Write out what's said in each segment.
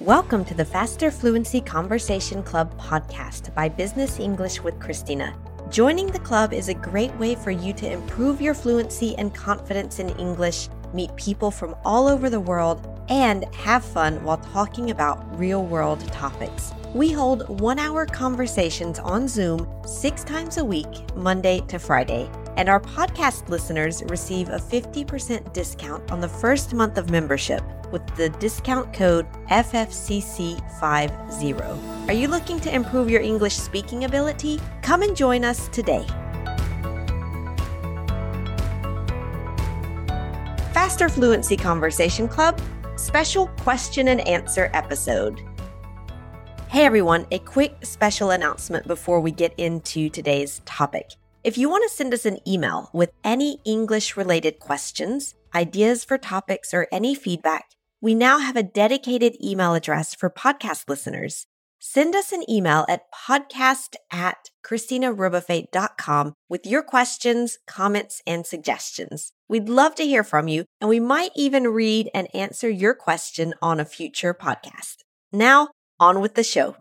Welcome to the Faster Fluency Conversation Club podcast by Business English with Christina. Joining the club is a great way for you to improve your fluency and confidence in English, meet people from all over the world, and have fun while talking about real world topics. We hold one hour conversations on Zoom six times a week, Monday to Friday. And our podcast listeners receive a 50% discount on the first month of membership with the discount code FFCC50. Are you looking to improve your English speaking ability? Come and join us today. Faster Fluency Conversation Club special question and answer episode. Hey everyone, a quick special announcement before we get into today's topic. If you want to send us an email with any English related questions, ideas for topics, or any feedback, we now have a dedicated email address for podcast listeners. Send us an email at podcast at christinarebuffet.com with your questions, comments, and suggestions. We'd love to hear from you, and we might even read and answer your question on a future podcast. Now, on with the show.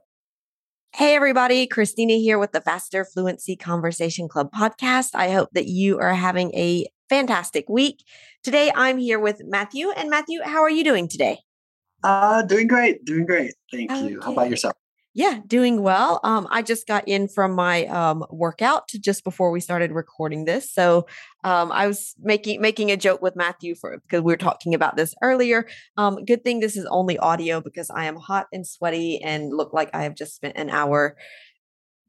Hey, everybody. Christina here with the Faster Fluency Conversation Club podcast. I hope that you are having a fantastic week. Today, I'm here with Matthew. And Matthew, how are you doing today? Uh, doing great. Doing great. Thank okay. you. How about yourself? Yeah, doing well. Um, I just got in from my um, workout just before we started recording this, so um, I was making making a joke with Matthew for because we were talking about this earlier. Um, good thing this is only audio because I am hot and sweaty and look like I have just spent an hour,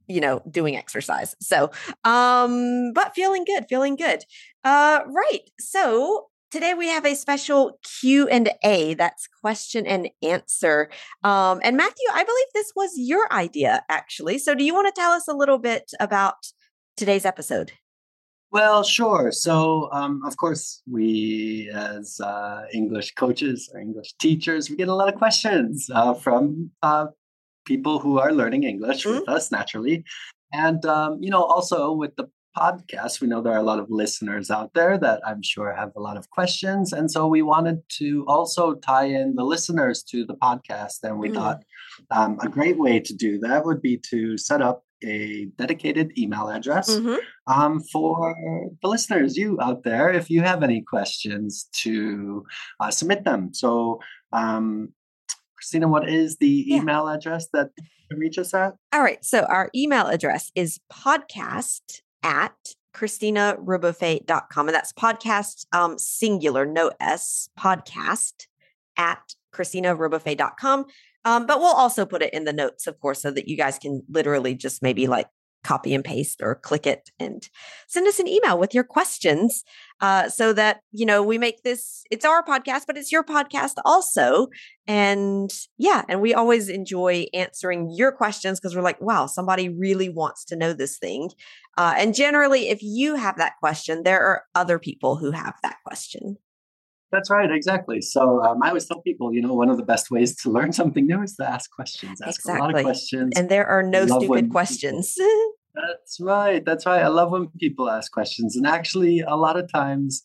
you know, doing exercise. So, um, but feeling good, feeling good. Uh, right. So today we have a special q and a that's question and answer. Um, and matthew i believe this was your idea actually so do you want to tell us a little bit about today's episode? Well sure so um, of course we as uh, english coaches or english teachers we get a lot of questions uh, from uh, people who are learning english mm-hmm. with us naturally. And um, you know also with the podcast. We know there are a lot of listeners out there that I'm sure have a lot of questions. And so we wanted to also tie in the listeners to the podcast. And we mm. thought um, a great way to do that would be to set up a dedicated email address mm-hmm. um, for the listeners, you out there, if you have any questions to uh, submit them. So, um, Christina, what is the yeah. email address that can reach us at? All right. So our email address is podcast at christinarebuffet.com. And that's podcast um, singular, no S, podcast at christinarebuffet.com. Um, but we'll also put it in the notes, of course, so that you guys can literally just maybe like copy and paste or click it and send us an email with your questions uh, so that you know we make this it's our podcast but it's your podcast also and yeah and we always enjoy answering your questions because we're like wow somebody really wants to know this thing uh, and generally if you have that question there are other people who have that question that's right, exactly. So um, I always tell people, you know, one of the best ways to learn something new is to ask questions. Ask exactly. a lot of questions. And there are no stupid questions. that's right. That's right. I love when people ask questions. And actually, a lot of times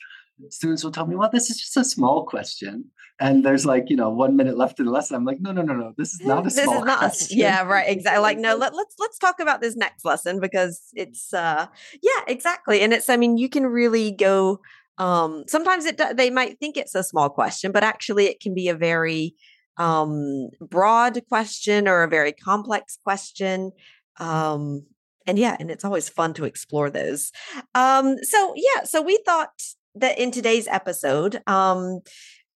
students will tell me, well, this is just a small question. And there's like, you know, one minute left in the lesson. I'm like, no, no, no, no. This is not a this small is not, question. Yeah, right. Exactly. Like, no, let, let's let's talk about this next lesson because it's uh yeah, exactly. And it's, I mean, you can really go um, sometimes it they might think it's a small question, but actually it can be a very um, broad question or a very complex question. Um, and yeah, and it's always fun to explore those. Um, so yeah, so we thought that in today's episode, um,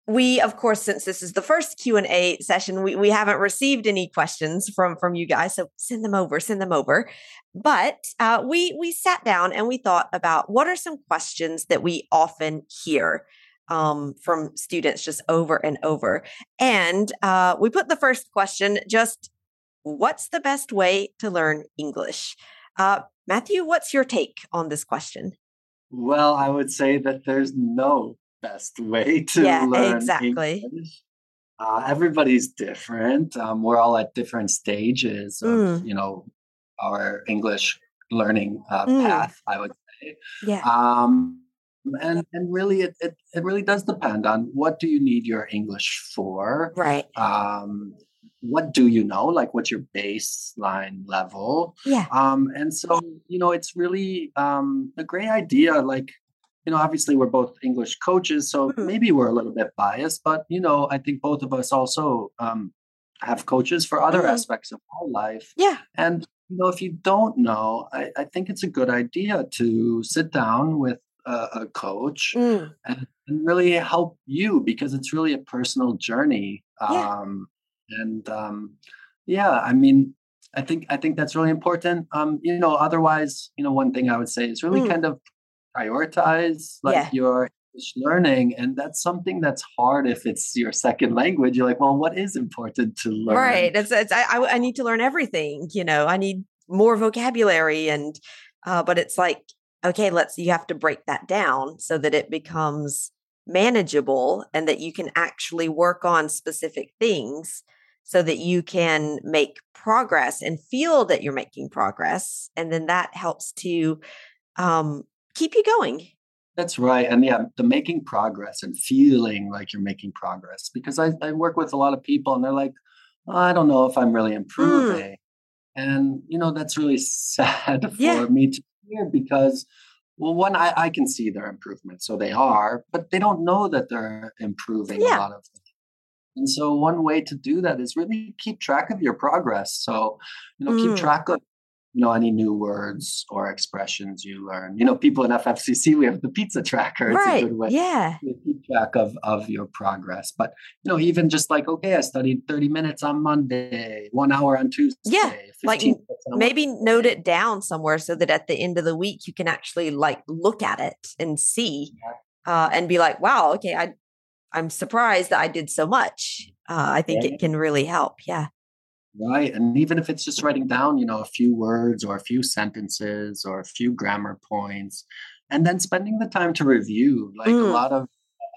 we of course since this is the first q&a session we, we haven't received any questions from from you guys so send them over send them over but uh, we we sat down and we thought about what are some questions that we often hear um, from students just over and over and uh, we put the first question just what's the best way to learn english uh, matthew what's your take on this question well i would say that there's no best way to yeah, learn exactly. English. Uh, everybody's different. Um, we're all at different stages of, mm. you know, our English learning uh, mm. path. I would say. Yeah. Um, and and really it, it it really does depend on what do you need your english for right um what do you know like what's your baseline level yeah um and so you know it's really um a great idea like you know obviously we're both english coaches so Mhm. maybe we're a little bit biased but you know i think both of us also um have coaches for other Mhm. aspects of our life yeah and you know, if you don't know, I, I think it's a good idea to sit down with a, a coach Mm, and, and really help you because it's really a personal journey. Yeah. Um, and um, yeah, I mean, I think I think that's really important. Um, you know, otherwise, you know, one thing I would say is really Mm. kind of prioritize like Yeah. your English learning, and that's something that's hard if it's your second language. You're like, well, what is important to learn? right it's, it's I, I I need to learn everything you know i need more vocabulary and uh but it's like okay let's you have to break that down so that it becomes manageable and that you can actually work on specific things so that you can make progress and feel that you're making progress and then that helps to um keep you going That's right. And yeah, the making progress and feeling like you're making progress. Because I, I work with a lot of people and they're like, "Oh, I don't know if I'm really Mm. improving. And, you know, that's really sad for Yeah. me to hear because, well, one, I, I can see their improvement. So they are, but they don't know that they're improving Yeah. a lot of them. And so one way to do that is really keep track of your progress. So, you know, keep Mm. track of you know any new words or expressions you learn. You know people in ffcc we have the pizza tracker. It's a right. good way yeah. to keep track of of your progress. But you know even just like okay i studied 30 minutes on monday one hour on tuesday Yeah. like on maybe note it down somewhere so that at the end of the week you can actually like look at it and see uh, and be like wow okay i i'm surprised that i did so much uh, i think Yeah. it can really help yeah right and even if it's just writing down you know a few words or a few sentences or a few grammar points and then spending the time to review like a Mm. lot of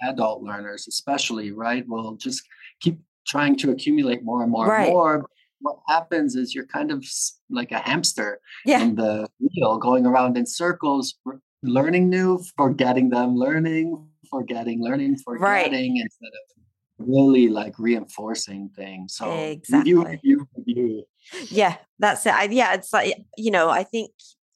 adult learners especially right will just keep trying to accumulate more and more Right. and more what happens is you're kind of like a hamster yeah in the wheel going around in circles learning new forgetting them learning forgetting learning Right. forgetting instead of really like reinforcing things so review Exactly. review review yeah that's it I, yeah it's like you know i think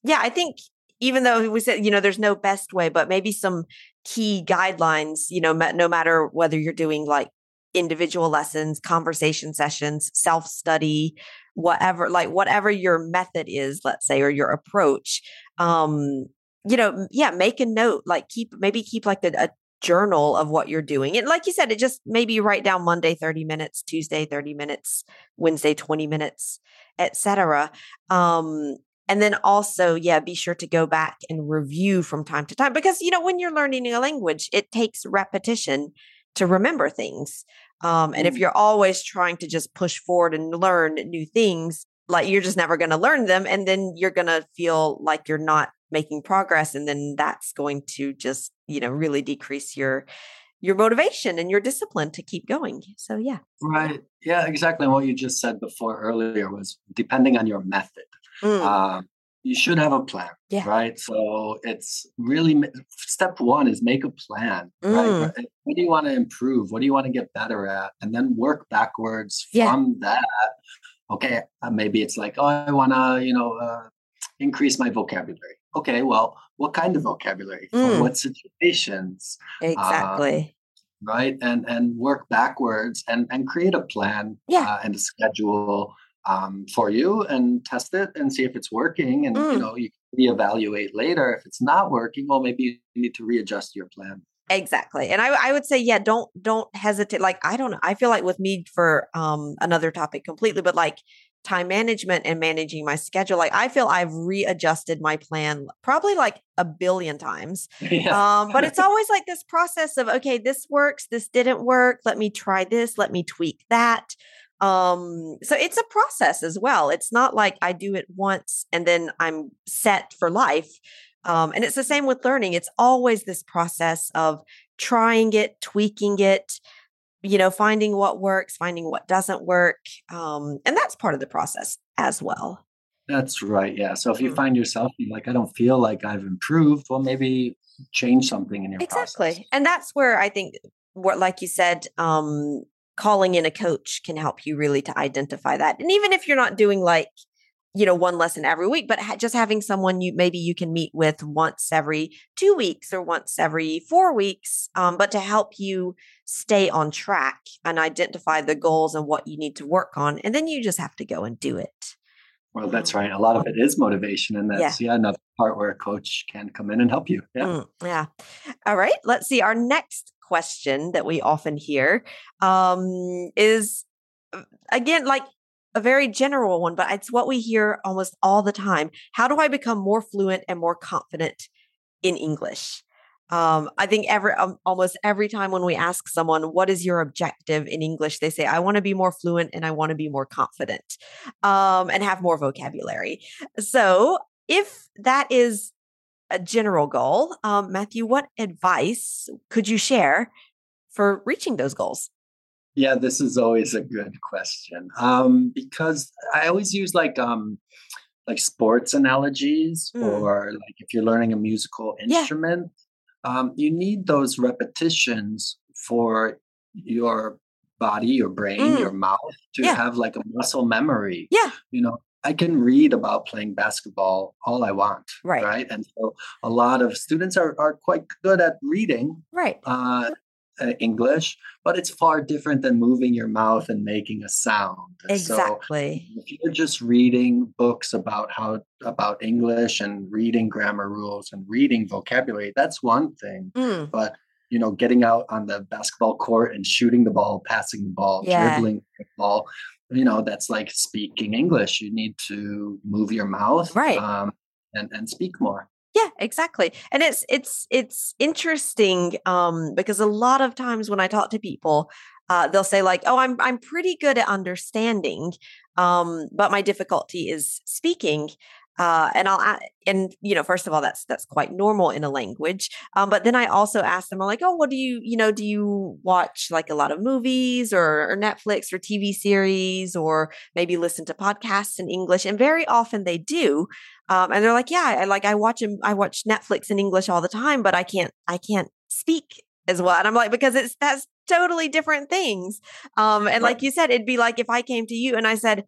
yeah i think even though we said you know there's no best way but maybe some key guidelines you know no matter whether you're doing like individual lessons conversation sessions self study whatever like whatever your method is let's say or your approach um you know yeah make a note like keep maybe keep like a, a journal of what you're doing and like you said it just maybe write down monday 30 minutes tuesday 30 minutes wednesday 20 minutes etc um and then also yeah be sure to go back and review from time to time because you know when you're learning a language it takes repetition to remember things um and if Mm. you're always trying to just push forward and learn new things like you're just never going to learn them and then you're going to feel like you're not making progress and then that's going to just you know really decrease your your motivation and your discipline to keep going so yeah right yeah exactly and what you just said before earlier was depending on your method Mm, um, you should have a plan Yeah. right so it's really step one is make a plan Mm. right Right? what do you want to improve what do you want to get better at and then work backwards Yeah. from that okay uh, maybe it's like oh i want to you know uh, increase my vocabulary okay well what kind of vocabulary for Mm. what situations exactly right and and work backwards and and create a plan Yeah. uh, and a schedule um, for you and test it and see if it's working and you Mm. know you can reevaluate later if it's not working well maybe you need to readjust your plan exactly and I, I would say yeah don't don't hesitate like i don't know i feel like with me for um another topic completely but like time management and managing my schedule like i feel i've readjusted my plan probably like a billion times yeah. um but it's always like this process of okay this works this didn't work let me try this let me tweak that um so it's a process as well it's not like i do it once and then i'm set for life um and it's the same with learning it's always this process of trying it tweaking it you know finding what works finding what doesn't work um and that's part of the process as well that's right yeah so if you Mm. find yourself like i don't feel like i've improved well maybe change something in your exactly process. and that's where i think what like you said um calling in a coach can help you really to identify that and even if you're not doing like you know one lesson every week but ha- just having someone you maybe you can meet with once every two weeks or once every four weeks um, but to help you stay on track and identify the goals and what you need to work on and then you just have to go and do it. Well that's right. A lot of it is motivation and that's yeah, yeah another part where a coach can come in and help you. Yeah. Mm, yeah. All right let's see. Our next question that we often hear um, is uh, again like a very general one, but it's what we hear almost all the time. How do I become more fluent and more confident in English? Um, I think every um, almost every time when we ask someone what is your objective in English, they say I want to be more fluent and I want to be more confident um, and have more vocabulary. So if that is a general goal, um, Matthew, what advice could you share for reaching those goals? Yeah, this is always a good question um, because I always use like um, like sports analogies, mm. or like if you're learning a musical instrument, yeah. um, you need those repetitions for your body, your brain, mm. your mouth to yeah. have like a muscle memory. Yeah, you know, I can read about playing basketball all I want. Right. Right. And so a lot of students are, are quite good at reading. Right. Uh, uh, English, but it's far different than moving your mouth and making a sound. Exactly. So if you're just reading books about how about English and reading grammar rules and reading vocabulary, that's one thing. Mm. But you know, getting out on the basketball court and shooting the ball, passing the ball, yeah. dribbling the ball, you know, that's like speaking English. You need to move your mouth, right, um, and and speak more. Yeah, exactly. And it's it's it's interesting um because a lot of times when I talk to people, uh they'll say like, "Oh, I'm I'm pretty good at understanding, um but my difficulty is speaking." Uh, and I'll and you know first of all that's that's quite normal in a language um, but then I also ask them I'm like oh what do you you know do you watch like a lot of movies or, or Netflix or TV series or maybe listen to podcasts in English? And very often they do um, and they're like yeah I like I watch them I watch Netflix in English all the time but I can't I can't speak as well. And I'm like because it's that's totally different things. Um, and like you said it'd be like if I came to you and I said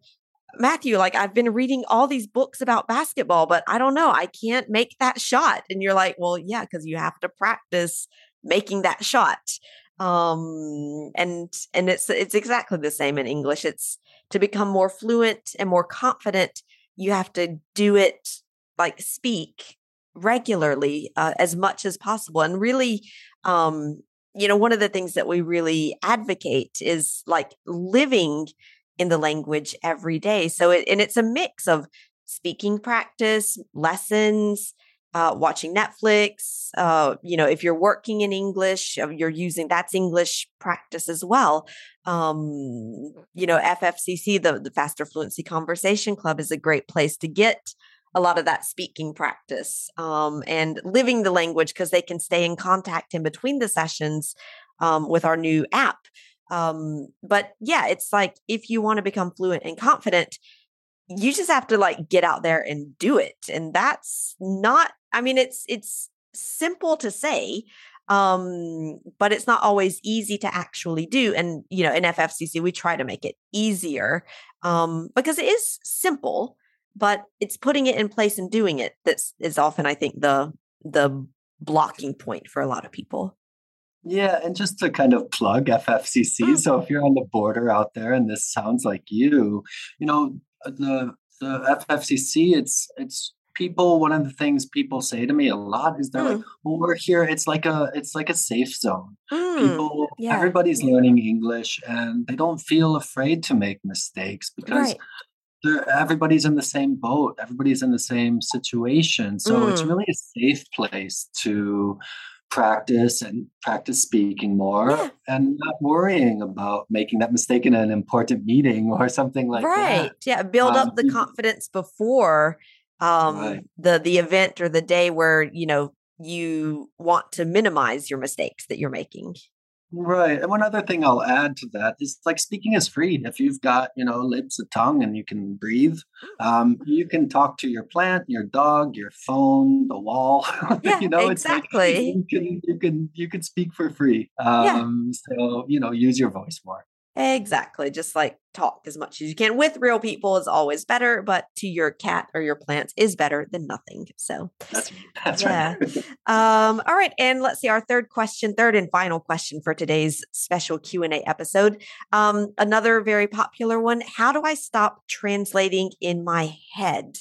Matthew, like I've been reading all these books about basketball, but I don't know, I can't make that shot. And you're like, well, yeah, because you have to practice making that shot. Um, and and it's it's exactly the same in English. It's to become more fluent and more confident, you have to do it like speak regularly uh, as much as possible. And really, um, you know, one of the things that we really advocate is like living in the language every day. So it, and it's a mix of speaking practice, lessons, uh, watching Netflix. Uh, you know, if you're working in English, uh, you're using that's English practice as well. Um, you know, FFCC, the, the Faster Fluency Conversation Club, is a great place to get a lot of that speaking practice um, and living the language because they can stay in contact in between the sessions um, with our new app. Um, but yeah, it's like if you want to become fluent and confident, you just have to like get out there and do it. And that's not, I mean, it's, it's simple to say, um, but it's not always easy to actually do. And, you know, in FFCC, we try to make it easier um, because it is simple, but it's putting it in place and doing it that's is often, I think, the, the blocking point for a lot of people. Yeah, and just to kind of plug FFCC. Mm. So if you're on the border out there and this sounds like you, you know, the the FFCC, it's it's people one of the things people say to me a lot is they're mm. like well we're here it's like a it's like a safe zone mm. people yeah. everybody's learning english and they don't feel afraid to make mistakes because right. everybody's in the same boat everybody's in the same situation so mm. it's really a safe place to practice and practice speaking more yeah. and not worrying about making that mistake in an important meeting or something like right. that. Right. Yeah. Build um, up the confidence before um, right. the the event or the day where, you know, you want to minimize your mistakes that you're making. Right. And one other thing I'll add to that is like speaking is free. If you've got, you know, lips, a tongue, and you can breathe, um, you can talk to your plant, your dog, your phone, the wall. Yeah, you know, it's like exactly. you can you can you can speak for free. Yeah. Um, so you know, use your voice more. Exactly. Just like talk as much as you can with real people is always better, but to your cat or your plants is better than nothing. So, That's that's Yeah. right. um, all right. And let's see our third question, third and final question for today's special Q and A episode. Um, another very popular one. How do I stop translating in my head?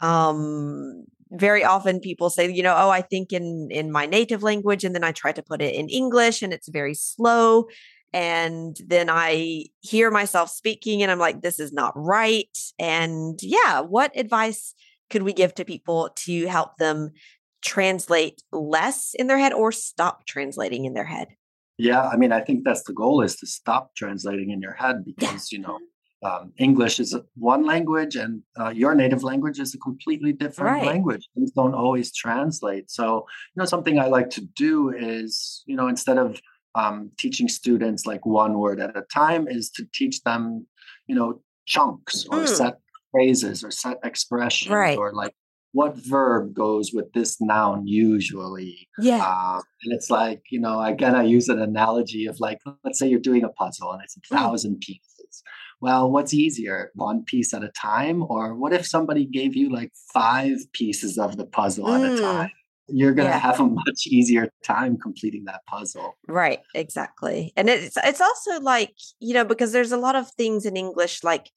Um, very often people say, you know, oh, I think in in my native language, and then I try to put it in English, and it's very slow. And then I hear myself speaking, and I'm like, this is not right. And yeah, what advice could we give to people to help them translate less in their head or stop translating in their head? Yeah, I mean, I think that's the goal is to stop translating in your head Yeah. because you know um, English is one language and uh, your native language is a completely different Right. language. Things don't always translate. So, you know, something I like to do is, you know, instead of um, teaching students like one word at a time, is to teach them, you know, chunks or Mm. set phrases or set expressions Right. or like what verb goes with this noun usually Yeah. um, and it's like, you know, again, I use an analogy of like, let's say you're doing a puzzle and it's a Mm. thousand pieces. Well, what's easier, one piece at a time? Or what if somebody gave you like five pieces of the puzzle at a Mm. time? You're going to Yeah. have a much easier time completing that puzzle. Right, exactly. And it's it's also like, you know, because there's a lot of things in English like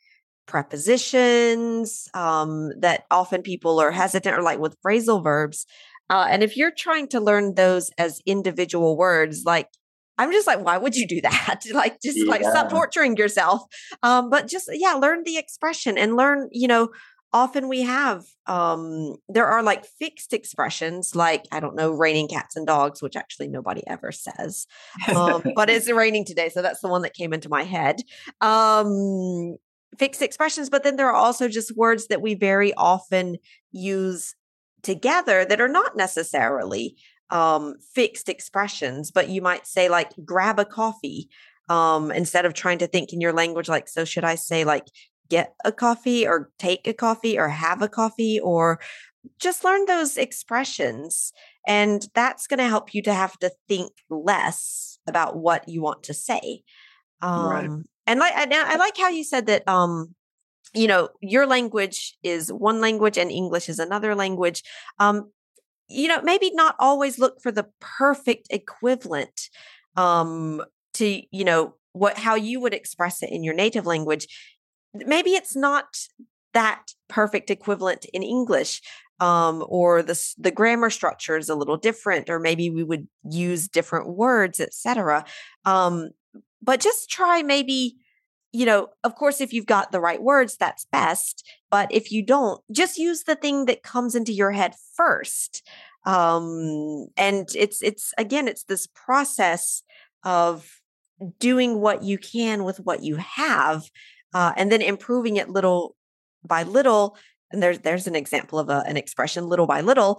prepositions um that often people are hesitant or like with phrasal verbs. Uh and if you're trying to learn those as individual words, like I'm just like, why would you do that? like just like stop torturing yourself. Um, but just yeah, learn the expression and learn, you know, often we have um there are like fixed expressions like i don't know raining cats and dogs which actually nobody ever says um but it's raining today so that's the one that came into my head um fixed expressions but then there are also just words that we very often use together that are not necessarily um fixed expressions but you might say like grab a coffee um instead of trying to think in your language like so should i say like get a coffee or take a coffee or have a coffee or just learn those expressions and that's going to help you to have to think less about what you want to say. Right. um and like I, I like how you said that um you know your language is one language and english is another language. Um you know maybe not always look for the perfect equivalent um to you know what how you would express it in your native language maybe it's not that perfect equivalent in english um or the the grammar structure is a little different or maybe we would use different words etc um but just try maybe you know of course if you've got the right words that's best but if you don't just use the thing that comes into your head first. Um and it's it's again it's this process of doing what you can with what you have uh, and then improving it little by little and there's there's an example of a, an expression little by little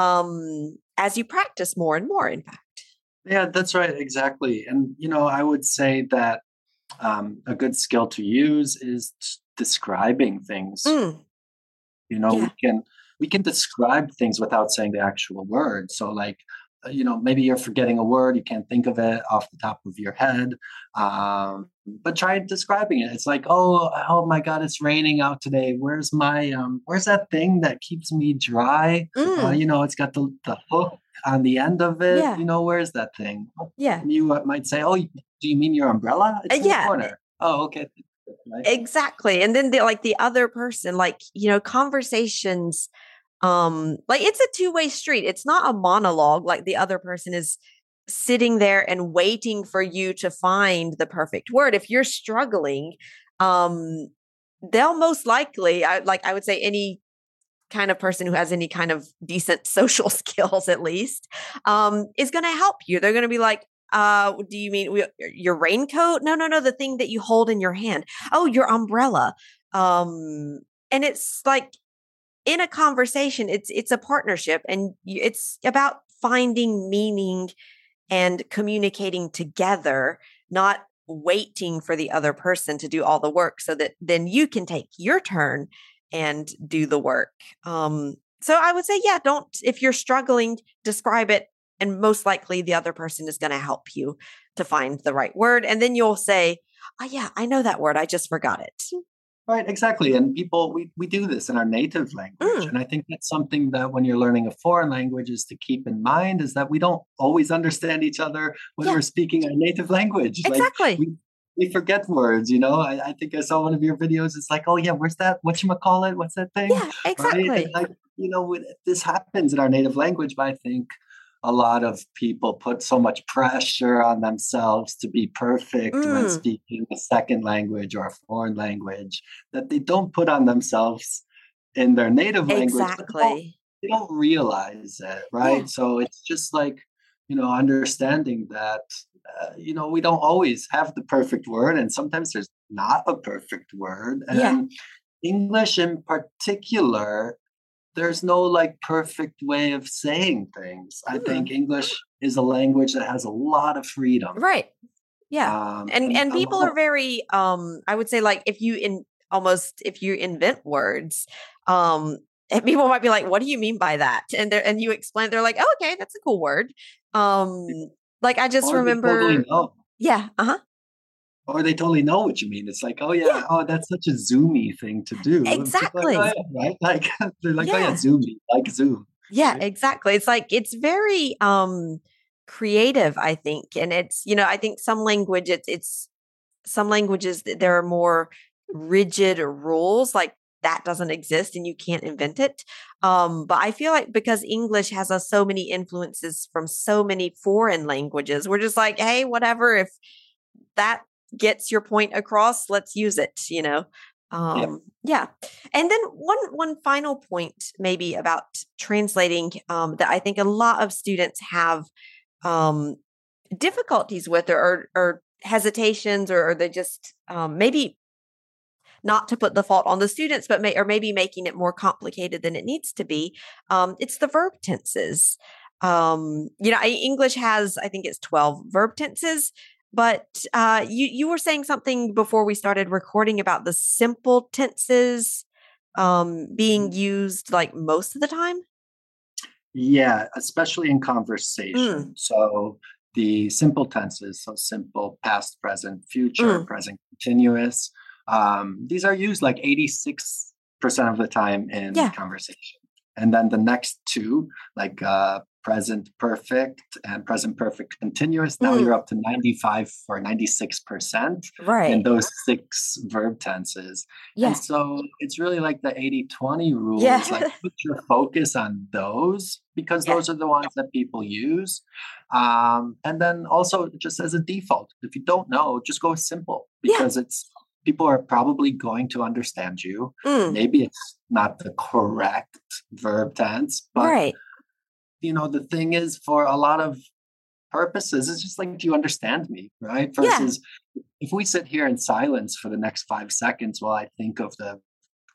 um as you practice more and more in fact Yeah, that's right. Exactly. And, you know, I would say that um, a good skill to use is t- describing things. Mm, you know Yeah. we can we can describe things without saying the actual word so like you know maybe you're forgetting a word you can't think of it off the top of your head um, but try describing it. It's like oh oh my god it's raining out today. Where's my um where's that thing that keeps me dry? Uh, mm, you know it's got the, the hook on the end of it. Yeah. you know where's that thing? Yeah. You uh, might say oh do you mean your umbrella? It's Uh, in the yeah. corner. Oh okay. Right? exactly. And then the like the other person like you know conversations um like it's a two-way street it's not a monologue like the other person is sitting there and waiting for you to find the perfect word if you're struggling um they'll most likely I like I would say any kind of person who has any kind of decent social skills at least um is going to help you they're going to be like uh do you mean your raincoat? No no no the thing that you hold in your hand. Oh your umbrella. Um and it's like in a conversation it's it's a partnership and it's about finding meaning and communicating together, not waiting for the other person to do all the work so that then you can take your turn and do the work. Um, so I would say, yeah, don't, if you're struggling, describe it. And most likely the other person is going to help you to find the right word. And then you'll say, oh, yeah, I know that word. I just forgot it. Right, exactly. And people, we, we do this in our native language. Mm. And I think that's something that when you're learning a foreign language is to keep in mind is that we don't always understand each other when Yeah. we're speaking our native language. Like Exactly. we, we forget words, you know. I, I think I saw one of your videos. It's like, oh yeah, where's that? What you call it? What's that thing? yeah, exactly. And like, you know, this happens in our native language, but I think a lot of people put so much pressure on themselves to be perfect when Mm. speaking a second language or a foreign language that they don't put on themselves in their native language. they don't- Exactly. They don't realize it, right? Yeah. So it's just like, you know, understanding that, uh, you know, we don't always have the perfect word, and sometimes there's not a perfect word. And Yeah. English in particular, there's no like perfect way of saying things. I Hmm. think English is a language that has a lot of freedom. Right. Yeah. Um, and and people lot are very um i would say like if you in almost if you invent words um and people might be like what do you mean by that and they and you explain they're like oh, okay that's a cool word um like i just remember totally yeah uh-huh Or they totally know what you mean. It's like, oh yeah, Yeah. oh that's such a zoomy thing to do. And people are Exactly. Like, oh, yeah, right? Like they're like, oh Yeah. yeah, zoomy, like Zoom. yeah Right. exactly it's like it's very um creative i think and it's you know i think some language it's it's some languages th- there are more rigid rules like that doesn't exist and you can't invent it um but i feel like because english has uh, so many influences from so many foreign languages we're just like hey whatever if that gets your point across let's use it you know? Um yeah. And then one one final point maybe about translating um that i think a lot of students have um difficulties with or or, or hesitations or, or they just um maybe not to put the fault on the students but may or maybe making it more complicated than it needs to be um it's the verb tenses. Um you know I, english has i think it's 12 verb tenses but uh you you were saying something before we started recording about the simple tenses um being used like most of the time Yeah, especially in conversation. So the simple tenses, so simple, past, present, future, Mm. present, continuous. Um, these are used like 86% of the time in Yeah. conversation. And then the next two, like uh, present perfect and present perfect continuous, now Mm. you're up to 95 or 96% right in those six verb tenses. yeah And so it's really like the 80 20 rule. Yeah. It's like put your focus on those because Yeah. those are the ones that people use. Um, and then also just as a default, if you don't know, just go simple Yeah. because it's people are probably going to understand you. Mm, Maybe it's not the correct verb tense, but right you know, the thing is for a lot of purposes, it's just like, do you understand me? Right. Yeah. Versus if we sit here in silence for the next five seconds while I think of the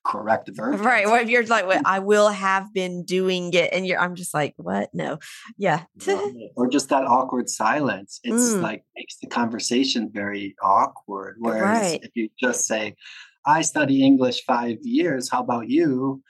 correct verb. right what if you're like "Well, i will have been doing it and you're i'm just like what no yeah or just that awkward silence, it's Mm. like makes the conversation very awkward. Whereas Right. if you just say, I study English five years, how about you?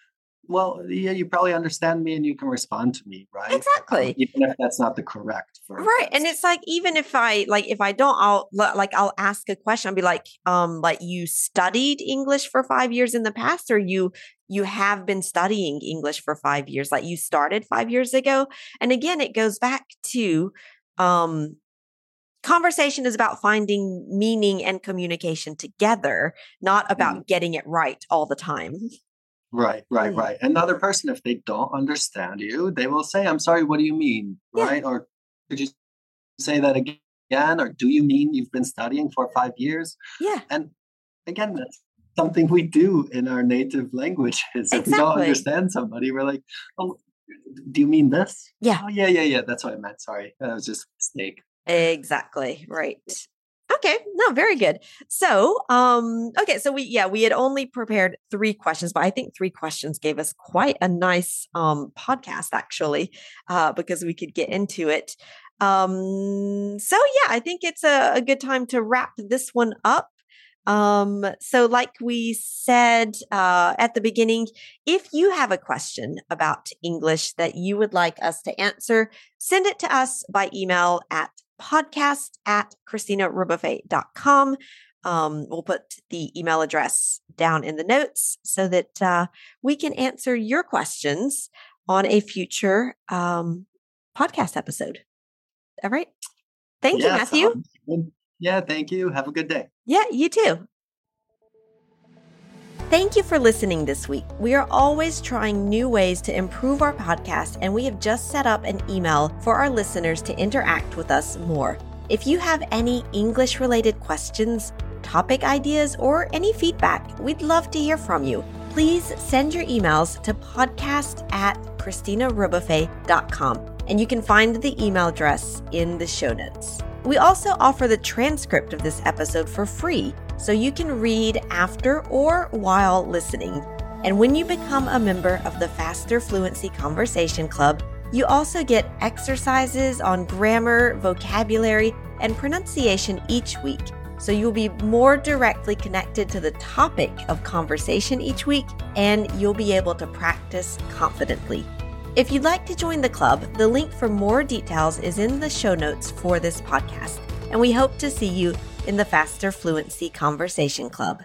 Well, yeah, you probably understand me and you can respond to me, right? Um, exactly even if that's not the correct verb. right and it's like even if i like if i don't i'll like i'll ask a question i'll be like um like you studied english for five years in the past or you you have been studying english for five years like you started five years ago and again it goes back to um conversation is about finding meaning and communication together not about getting it right all the time Right, right, right. Another person, if they don't understand you, they will say, I'm sorry, what do you mean? Yeah. Right? Or could you say that again? Or do you mean you've been studying for five years? yeah And again, that's something we do in our native languages. Exactly. If we don't understand somebody, we're like, oh, do you mean this? Yeah. Oh, yeah, yeah, yeah. That's what I meant. Sorry. That was just a mistake. Exactly. Right. Okay. No, very good. So, um, okay, so we yeah, we had only prepared three questions, but I think three questions gave us quite a nice um podcast actually, uh, because we could get into it. Um, so yeah, I think it's a, a good time to wrap this one up. Um, so like we said uh, at the beginning, if you have a question about English that you would like us to answer, send it to us by email at podcast at christinarebuffet.com. Um, we'll put the email address down in the notes so that uh, we can answer your questions on a future um, podcast episode. All right. Thank you, Matthew. Yeah, thank you. Have a good day. Yeah, you too. Thank you for listening this week. We are always trying new ways to improve our podcast, and we have just set up an email for our listeners to interact with us more. If you have any English related questions, topic ideas, or any feedback, we'd love to hear from you. Please send your emails to podcast at christinarebuffet.com, and you can find the email address in the show notes. We also offer the transcript of this episode for free, so you can read after or while listening. And when you become a member of the Faster Fluency Conversation Club, you also get exercises on grammar, vocabulary, and pronunciation each week. So you'll be more directly connected to the topic of conversation each week, and you'll be able to practice confidently. If you'd like to join the club, the link for more details is in the show notes for this podcast, and we hope to see you in the Faster Fluency Conversation Club.